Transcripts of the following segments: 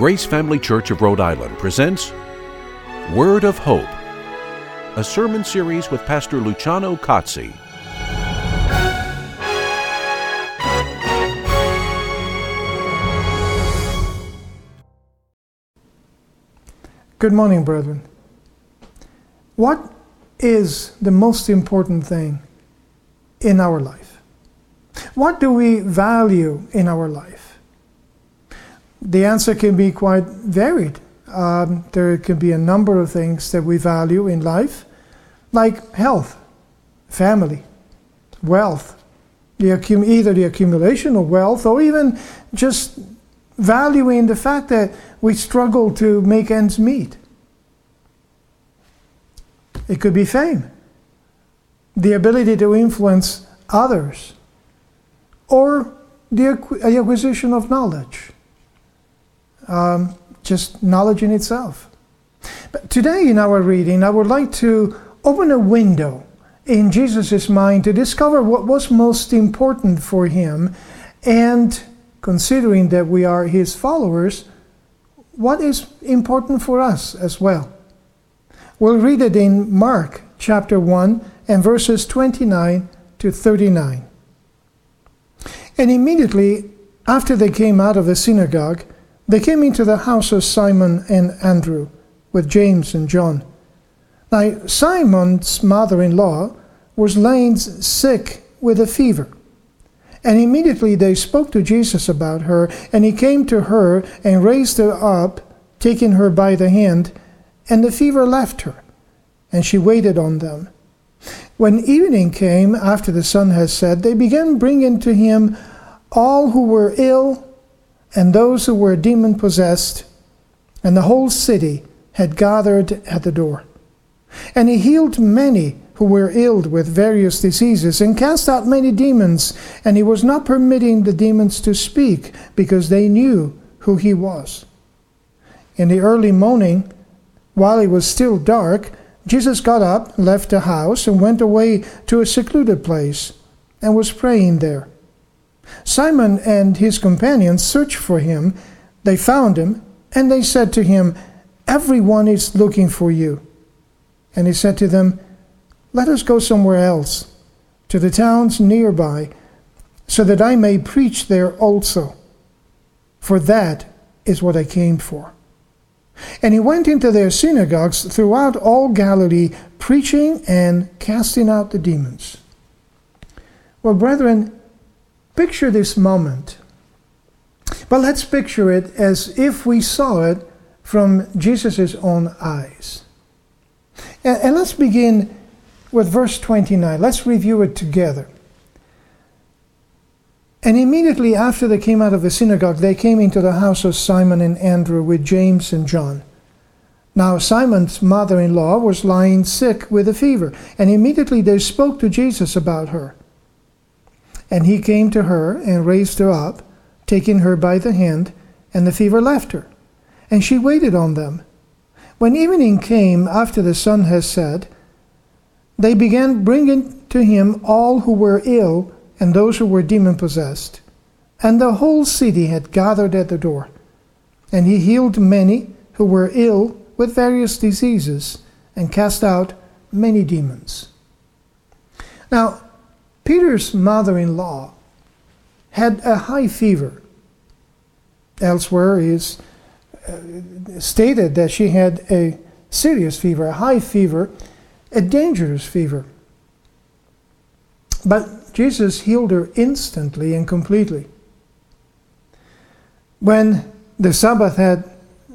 Grace Family Church of Rhode Island presents Word of Hope, a sermon series with Pastor Luciano Cozzi. Good morning, brethren. What is the most important thing in our life? What do we value in our life? The answer can be quite varied. Um, there can be a number of things that we value in life, like health, family, wealth, the accum- either the accumulation of wealth or even just valuing the fact that we struggle to make ends meet. It could be fame, the ability to influence others, or the acquisition of knowledge, um, just knowledge in itself. But today in our reading, I would like to open a window in Jesus' mind to discover what was most important for him and considering that we are his followers, what is important for us as well. We'll read it in Mark chapter 1 and verses 29 to 39. And immediately after they came out of the synagogue, they came into the house of Simon and Andrew with James and John. Now, Simon's mother in law was lying sick with a fever. And immediately they spoke to Jesus about her, and he came to her and raised her up, taking her by the hand, and the fever left her, and she waited on them. When evening came, after the sun had set, they began bringing to him all who were ill and those who were demon possessed, and the whole city had gathered at the door. And he healed many who were ill with various diseases, and cast out many demons, and he was not permitting the demons to speak, because they knew who he was. In the early morning, while it was still dark, Jesus got up, left the house, and went away to a secluded place, and was praying there. Simon and his companions searched for him. They found him, and they said to him, Everyone is looking for you. And he said to them, let us go somewhere else, to the towns nearby, so that I may preach there also. For that is what I came for. And he went into their synagogues throughout all Galilee, preaching and casting out the demons. Well, brethren, picture this moment. But let's picture it as if we saw it from Jesus' own eyes. And, and let's begin with verse 29. Let's review it together. And immediately after they came out of the synagogue, they came into the house of Simon and Andrew with James and John. Now, Simon's mother in law was lying sick with a fever, and immediately they spoke to Jesus about her. And he came to her and raised her up, taking her by the hand, and the fever left her. And she waited on them. When evening came after the sun had set, they began bringing to him all who were ill and those who were demon possessed. And the whole city had gathered at the door. And he healed many who were ill with various diseases and cast out many demons. Now, Peter's mother in law had a high fever. Elsewhere is uh, stated that she had a serious fever, a high fever, a dangerous fever. But Jesus healed her instantly and completely. When the Sabbath had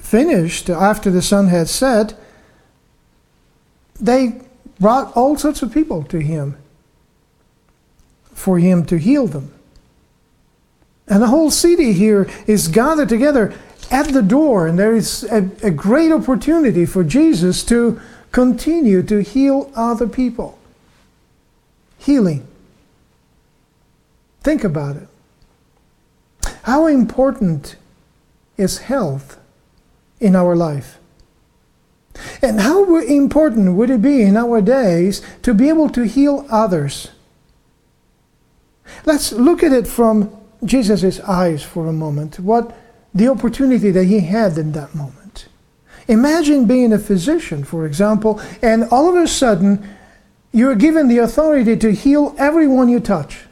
finished, after the sun had set, they brought all sorts of people to him for him to heal them. And the whole city here is gathered together at the door, and there is a, a great opportunity for Jesus to continue to heal other people. Healing. Think about it. How important is health in our life? And how important would it be in our days to be able to heal others? Let's look at it from Jesus' eyes for a moment. What the opportunity that he had in that moment. Imagine being a physician, for example, and all of a sudden you're given the authority to heal everyone you touch.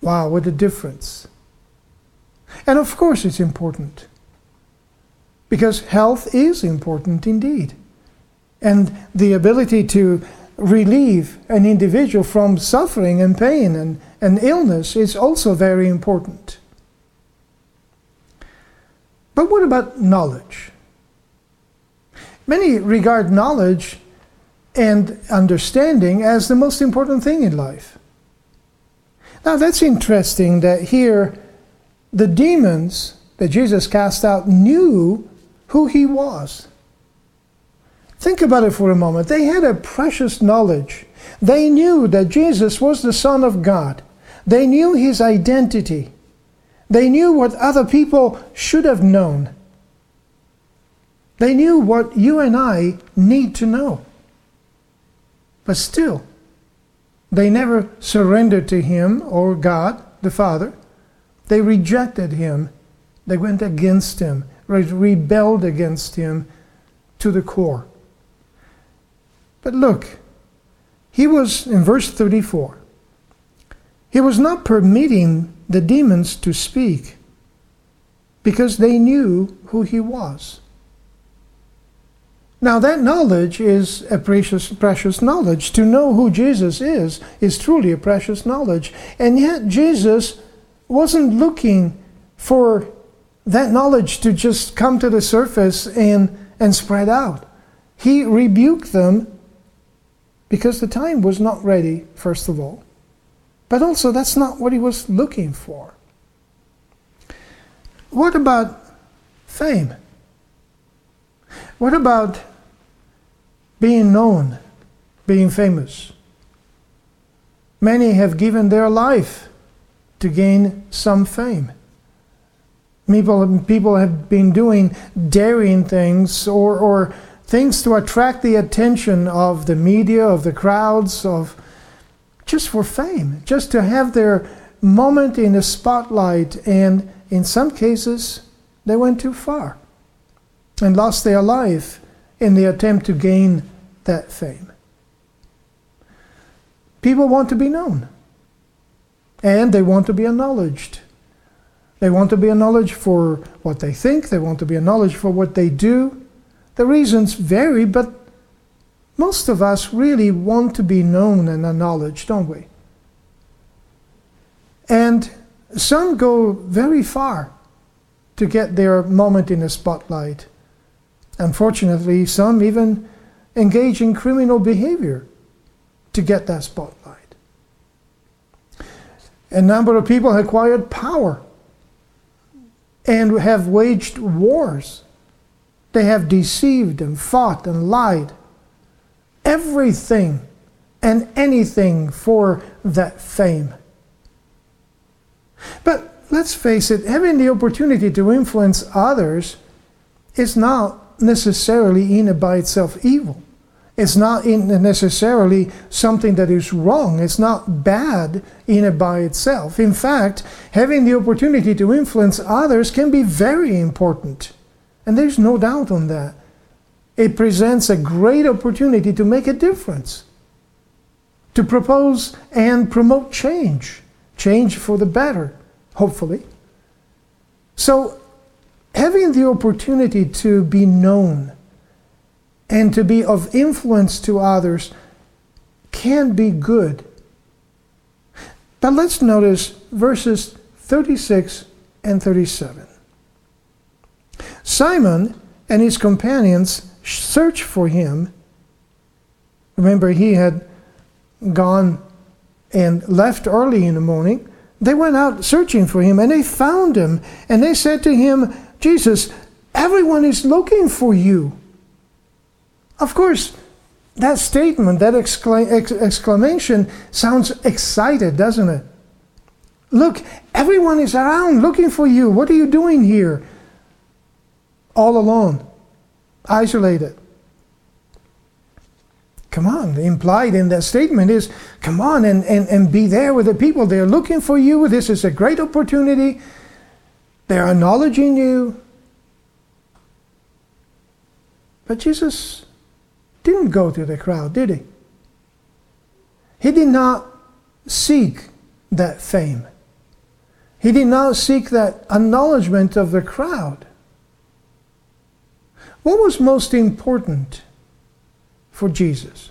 Wow, what a difference. And of course, it's important. Because health is important indeed. And the ability to relieve an individual from suffering and pain and, and illness is also very important. But what about knowledge? Many regard knowledge and understanding as the most important thing in life. Now, that's interesting that here the demons that Jesus cast out knew who he was. Think about it for a moment. They had a precious knowledge. They knew that Jesus was the Son of God. They knew his identity. They knew what other people should have known. They knew what you and I need to know. But still, they never surrendered to him or God, the Father. They rejected him. They went against him, rebelled against him to the core. But look, he was, in verse 34, he was not permitting the demons to speak because they knew who he was. Now, that knowledge is a precious, precious knowledge. To know who Jesus is is truly a precious knowledge. And yet, Jesus wasn't looking for that knowledge to just come to the surface and, and spread out. He rebuked them because the time was not ready, first of all. But also, that's not what he was looking for. What about fame? What about being known, being famous? Many have given their life to gain some fame. People, people have been doing daring things or, or things to attract the attention of the media, of the crowds, of just for fame, just to have their moment in the spotlight. And in some cases, they went too far and lost their life in the attempt to gain that fame. People want to be known, and they want to be acknowledged. They want to be acknowledged for what they think, they want to be acknowledged for what they do. The reasons vary, but most of us really want to be known and acknowledged, don't we? And some go very far to get their moment in the spotlight. Unfortunately, some even engage in criminal behavior to get that spotlight. A number of people have acquired power and have waged wars. They have deceived and fought and lied. Everything and anything for that fame. But let's face it, having the opportunity to influence others is not necessarily in and by itself evil. It's not necessarily something that is wrong. It's not bad in and by itself. In fact, having the opportunity to influence others can be very important. And there's no doubt on that. It presents a great opportunity to make a difference, to propose and promote change, change for the better, hopefully. So, having the opportunity to be known, and to be of influence to others can be good. But let's notice verses 36 and 37. Simon and his companions searched for him. Remember, he had gone and left early in the morning. They went out searching for him and they found him. And they said to him, Jesus, everyone is looking for you. Of course, that statement, that exclamation sounds excited, doesn't it? Look, everyone is around looking for you. What are you doing here? All alone, isolated. Come on, implied in that statement is come on and, and, and be there with the people. They're looking for you. This is a great opportunity. They're acknowledging you. But Jesus didn't go to the crowd, did he? He did not seek that fame. He did not seek that acknowledgement of the crowd. What was most important for Jesus?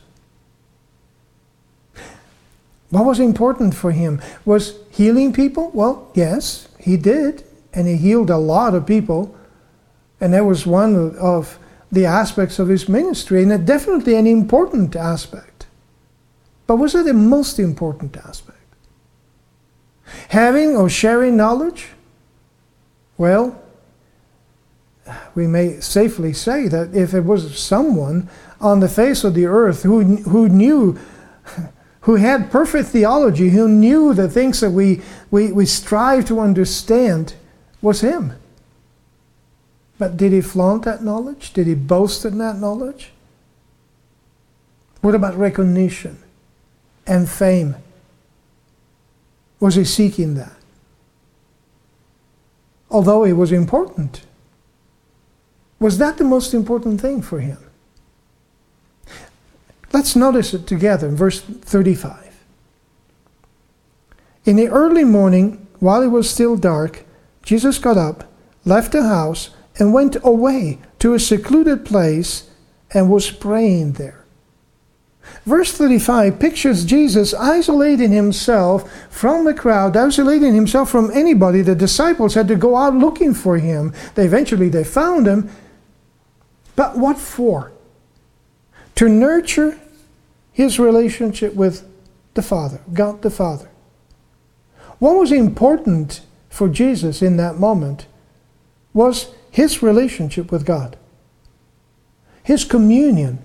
What was important for him? Was healing people? Well, yes, he did. And he healed a lot of people. And that was one of the aspects of his ministry, and definitely an important aspect. But was it the most important aspect? Having or sharing knowledge? Well, we may safely say that if it was someone on the face of the earth who, who knew, who had perfect theology, who knew the things that we, we, we strive to understand, was him. But did he flaunt that knowledge? Did he boast in that knowledge? What about recognition and fame? Was he seeking that? Although it was important. Was that the most important thing for him? Let's notice it together in verse 35. In the early morning, while it was still dark, Jesus got up, left the house, and went away to a secluded place and was praying there. Verse 35 pictures Jesus isolating himself from the crowd, isolating himself from anybody. The disciples had to go out looking for him. They eventually they found him. But what for? To nurture his relationship with the Father, God the Father. What was important for Jesus in that moment was his relationship with God, his communion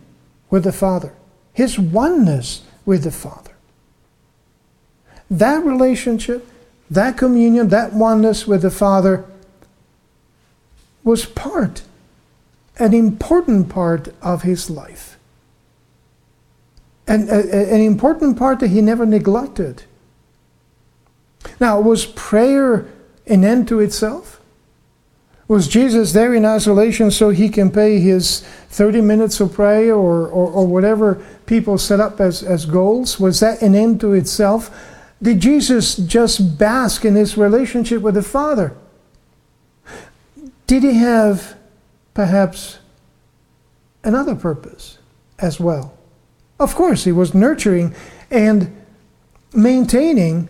with the Father his oneness with the Father. That relationship, that communion, that oneness with the Father was part, an important part of his life. And an important part that he never neglected. Now, was prayer an end to itself? Was Jesus there in isolation so he can pay his 30 minutes of prayer or, or, or whatever people set up as, as goals? Was that an end to itself? Did Jesus just bask in his relationship with the Father? Did he have perhaps another purpose as well? Of course, he was nurturing and maintaining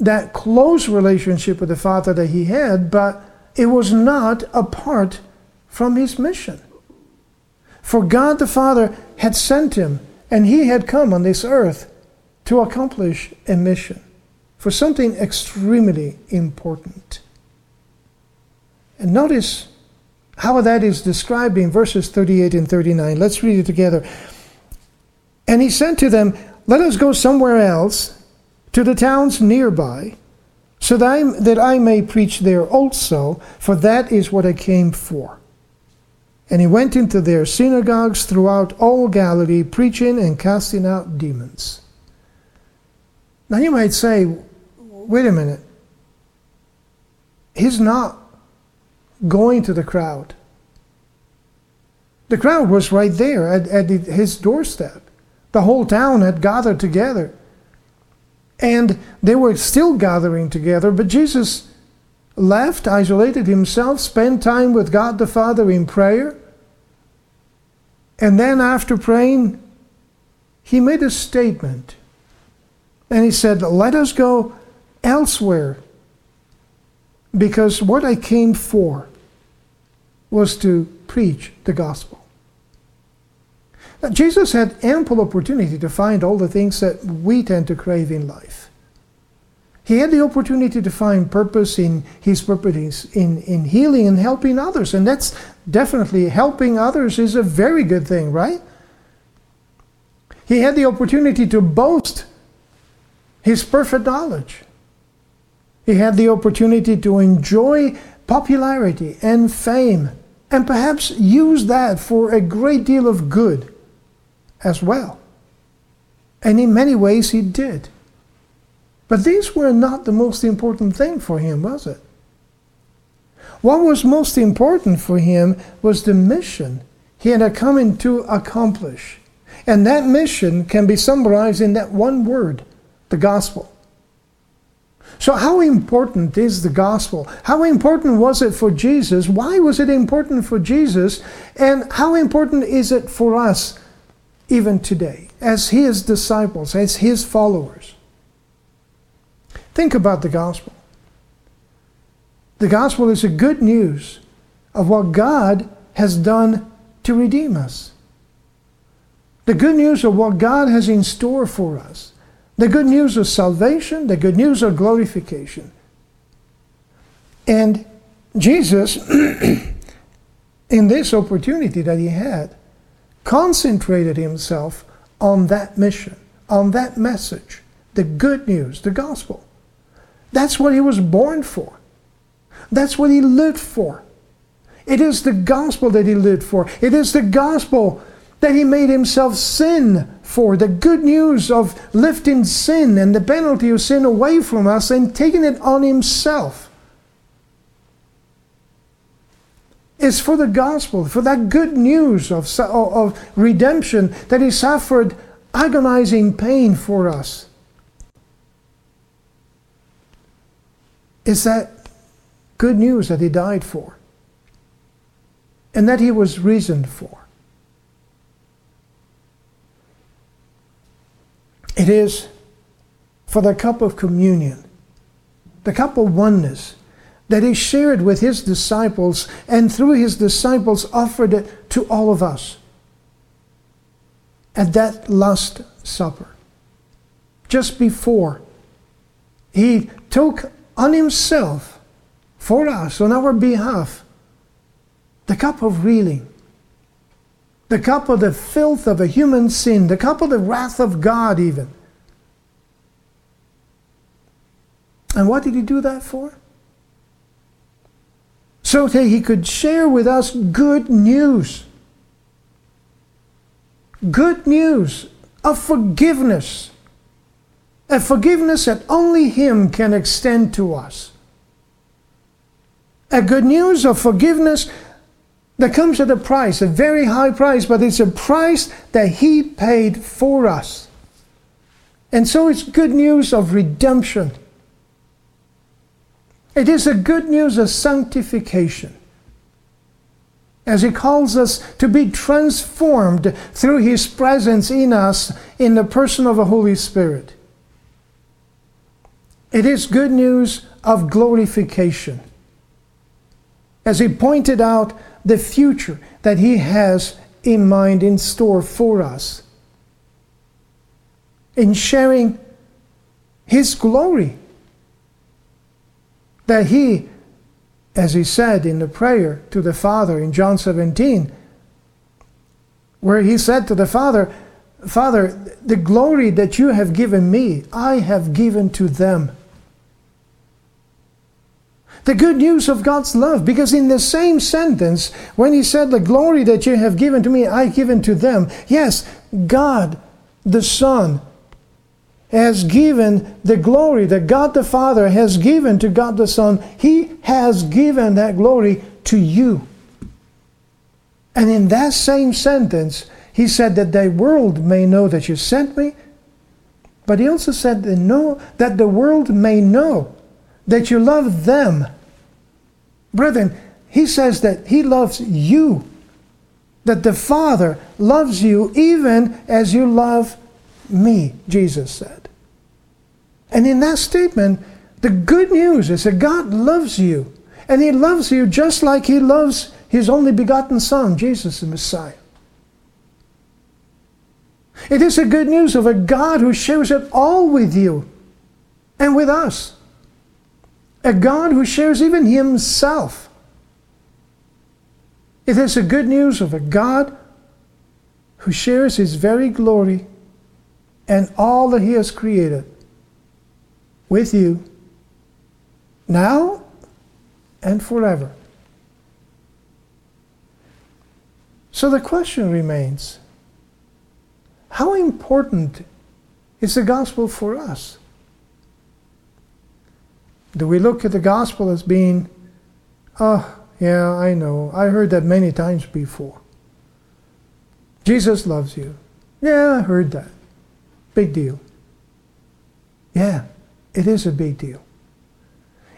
that close relationship with the Father that he had, but it was not apart from his mission. For God the Father had sent him, and he had come on this earth to accomplish a mission for something extremely important. And notice how that is described in verses 38 and 39. Let's read it together. And he said to them, Let us go somewhere else, to the towns nearby so that I, that I may preach there also, for that is what I came for. And he went into their synagogues throughout all Galilee, preaching and casting out demons. Now you might say, wait a minute. He's not going to the crowd. The crowd was right there at, at his doorstep. The whole town had gathered together. And they were still gathering together, but Jesus left, isolated himself, spent time with God the Father in prayer. And then, after praying, he made a statement. And he said, Let us go elsewhere. Because what I came for was to preach the gospel. Jesus had ample opportunity to find all the things that we tend to crave in life. He had the opportunity to find purpose in his purpose in, in healing and helping others. And that's definitely helping others is a very good thing, right? He had the opportunity to boast his perfect knowledge. He had the opportunity to enjoy popularity and fame and perhaps use that for a great deal of good as well. And in many ways, he did. But these were not the most important thing for him, was it? What was most important for him was the mission he had come in to accomplish. And that mission can be summarized in that one word the gospel. So, how important is the gospel? How important was it for Jesus? Why was it important for Jesus? And how important is it for us even today as his disciples, as his followers? Think about the gospel. The gospel is the good news of what God has done to redeem us. The good news of what God has in store for us. The good news of salvation, the good news of glorification. And Jesus, in this opportunity that he had, concentrated himself on that mission, on that message, the good news, the gospel. That's what he was born for. That's what he lived for. It is the gospel that he lived for. It is the gospel that he made himself sin for the good news of lifting sin and the penalty of sin away from us and taking it on himself. Is for the gospel, for that good news of, of redemption that he suffered agonizing pain for us. Is that good news that he died for and that he was reasoned for. It is for the cup of communion, the cup of oneness that he shared with his disciples and through his disciples offered it to all of us at that last supper. Just before he took on himself for us, on our behalf, the cup of reeling, the cup of the filth of a human sin, the cup of the wrath of God, even. And what did he do that for? So that he could share with us good news. Good news of forgiveness. A forgiveness that only him can extend to us. A good news of forgiveness that comes at a price, a very high price, but it's a price that He paid for us. And so it's good news of redemption. It is a good news of sanctification. As He calls us to be transformed through His presence in us in the person of the Holy Spirit. It is good news of glorification. As He pointed out, the future that He has in mind, in store for us. In sharing His glory. That He, as He said in the prayer to the Father in John 17, where He said to the Father, Father, the glory that you have given me, I have given to them the good news of God's love. Because in the same sentence, when he said, The glory that you have given to me, I've given to them, yes, God the Son has given the glory that God the Father has given to God the Son. He has given that glory to you. And in that same sentence, he said that the world may know that you sent me, but he also said that, know, that the world may know that you love them. Brethren, he says that he loves you, that the Father loves you even as you love me, Jesus said. And in that statement, the good news is that God loves you. And he loves you just like he loves his only begotten Son, Jesus the Messiah. It is the good news of a God who shares it all with you and with us a God who shares even Himself. It is the good news of a God who shares His very glory and all that He has created with you now and forever. So the question remains how important is the gospel for us? Do we look at the gospel as being Oh, yeah, I know. I heard that many times before. Jesus loves you. Yeah, I heard that. Big deal. Yeah, it is a big deal.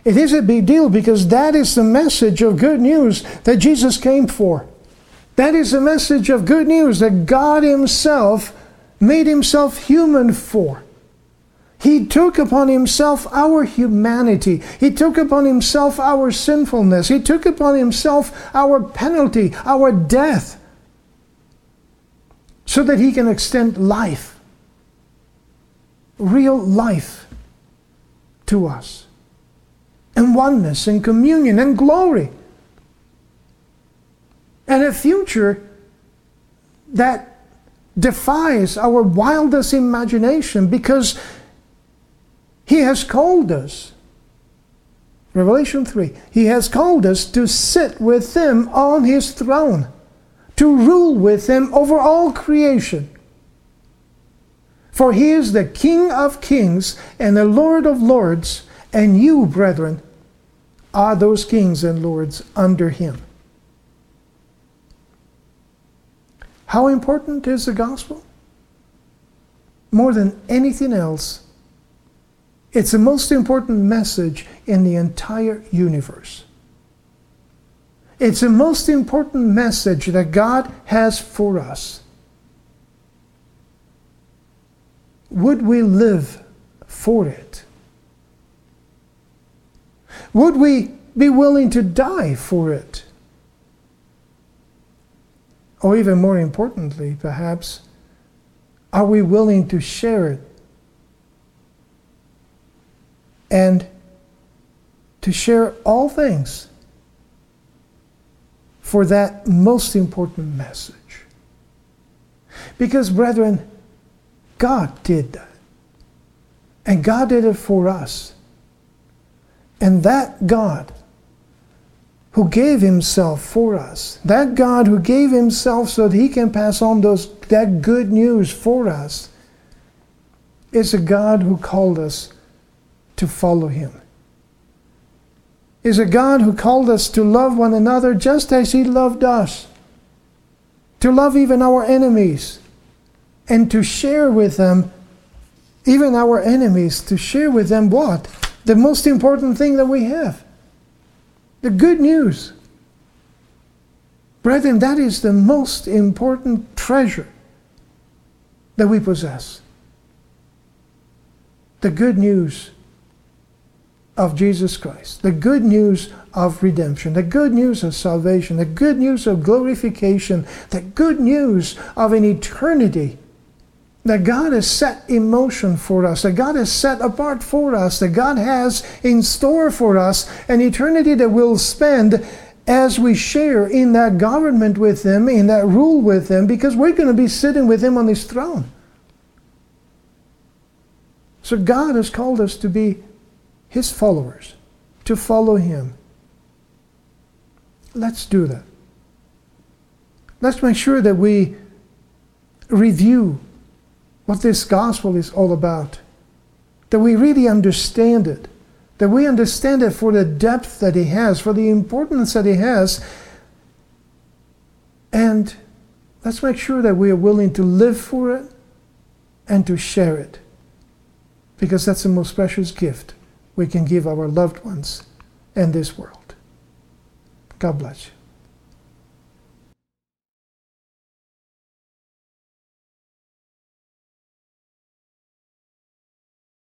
It is a big deal because that is the message of good news that Jesus came for. That is the message of good news that God Himself made Himself human for. He took upon himself our humanity. He took upon himself our sinfulness. He took upon himself our penalty, our death, so that he can extend life, real life, to us, and oneness, and communion, and glory, and a future that defies our wildest imagination because he has called us. Revelation 3. He has called us to sit with Him on His throne, to rule with Him over all creation. For He is the King of kings and the Lord of lords, and you, brethren, are those kings and lords under Him. How important is the gospel? More than anything else, it's the most important message in the entire universe. It's the most important message that God has for us. Would we live for it? Would we be willing to die for it? Or even more importantly, perhaps, are we willing to share it and to share all things for that most important message. Because, brethren, God did that. And God did it for us. And that God who gave himself for us, that God who gave himself so that he can pass on those, that good news for us, is a God who called us to follow him. Is a God who called us to love one another just as he loved us, to love even our enemies, and to share with them, even our enemies, to share with them what? The most important thing that we have the good news. Brethren, that is the most important treasure that we possess. The good news of Jesus Christ, the good news of redemption, the good news of salvation, the good news of glorification, the good news of an eternity that God has set in motion for us, that God has set apart for us, that God has in store for us, an eternity that we'll spend as we share in that government with Him, in that rule with Him, because we're going to be sitting with Him on His throne. So God has called us to be his followers, to follow him. Let's do that. Let's make sure that we review what this gospel is all about, that we really understand it, that we understand it for the depth that it has, for the importance that it has, and let's make sure that we are willing to live for it and to share it, because that's the most precious gift we can give our loved ones and this world. God bless you.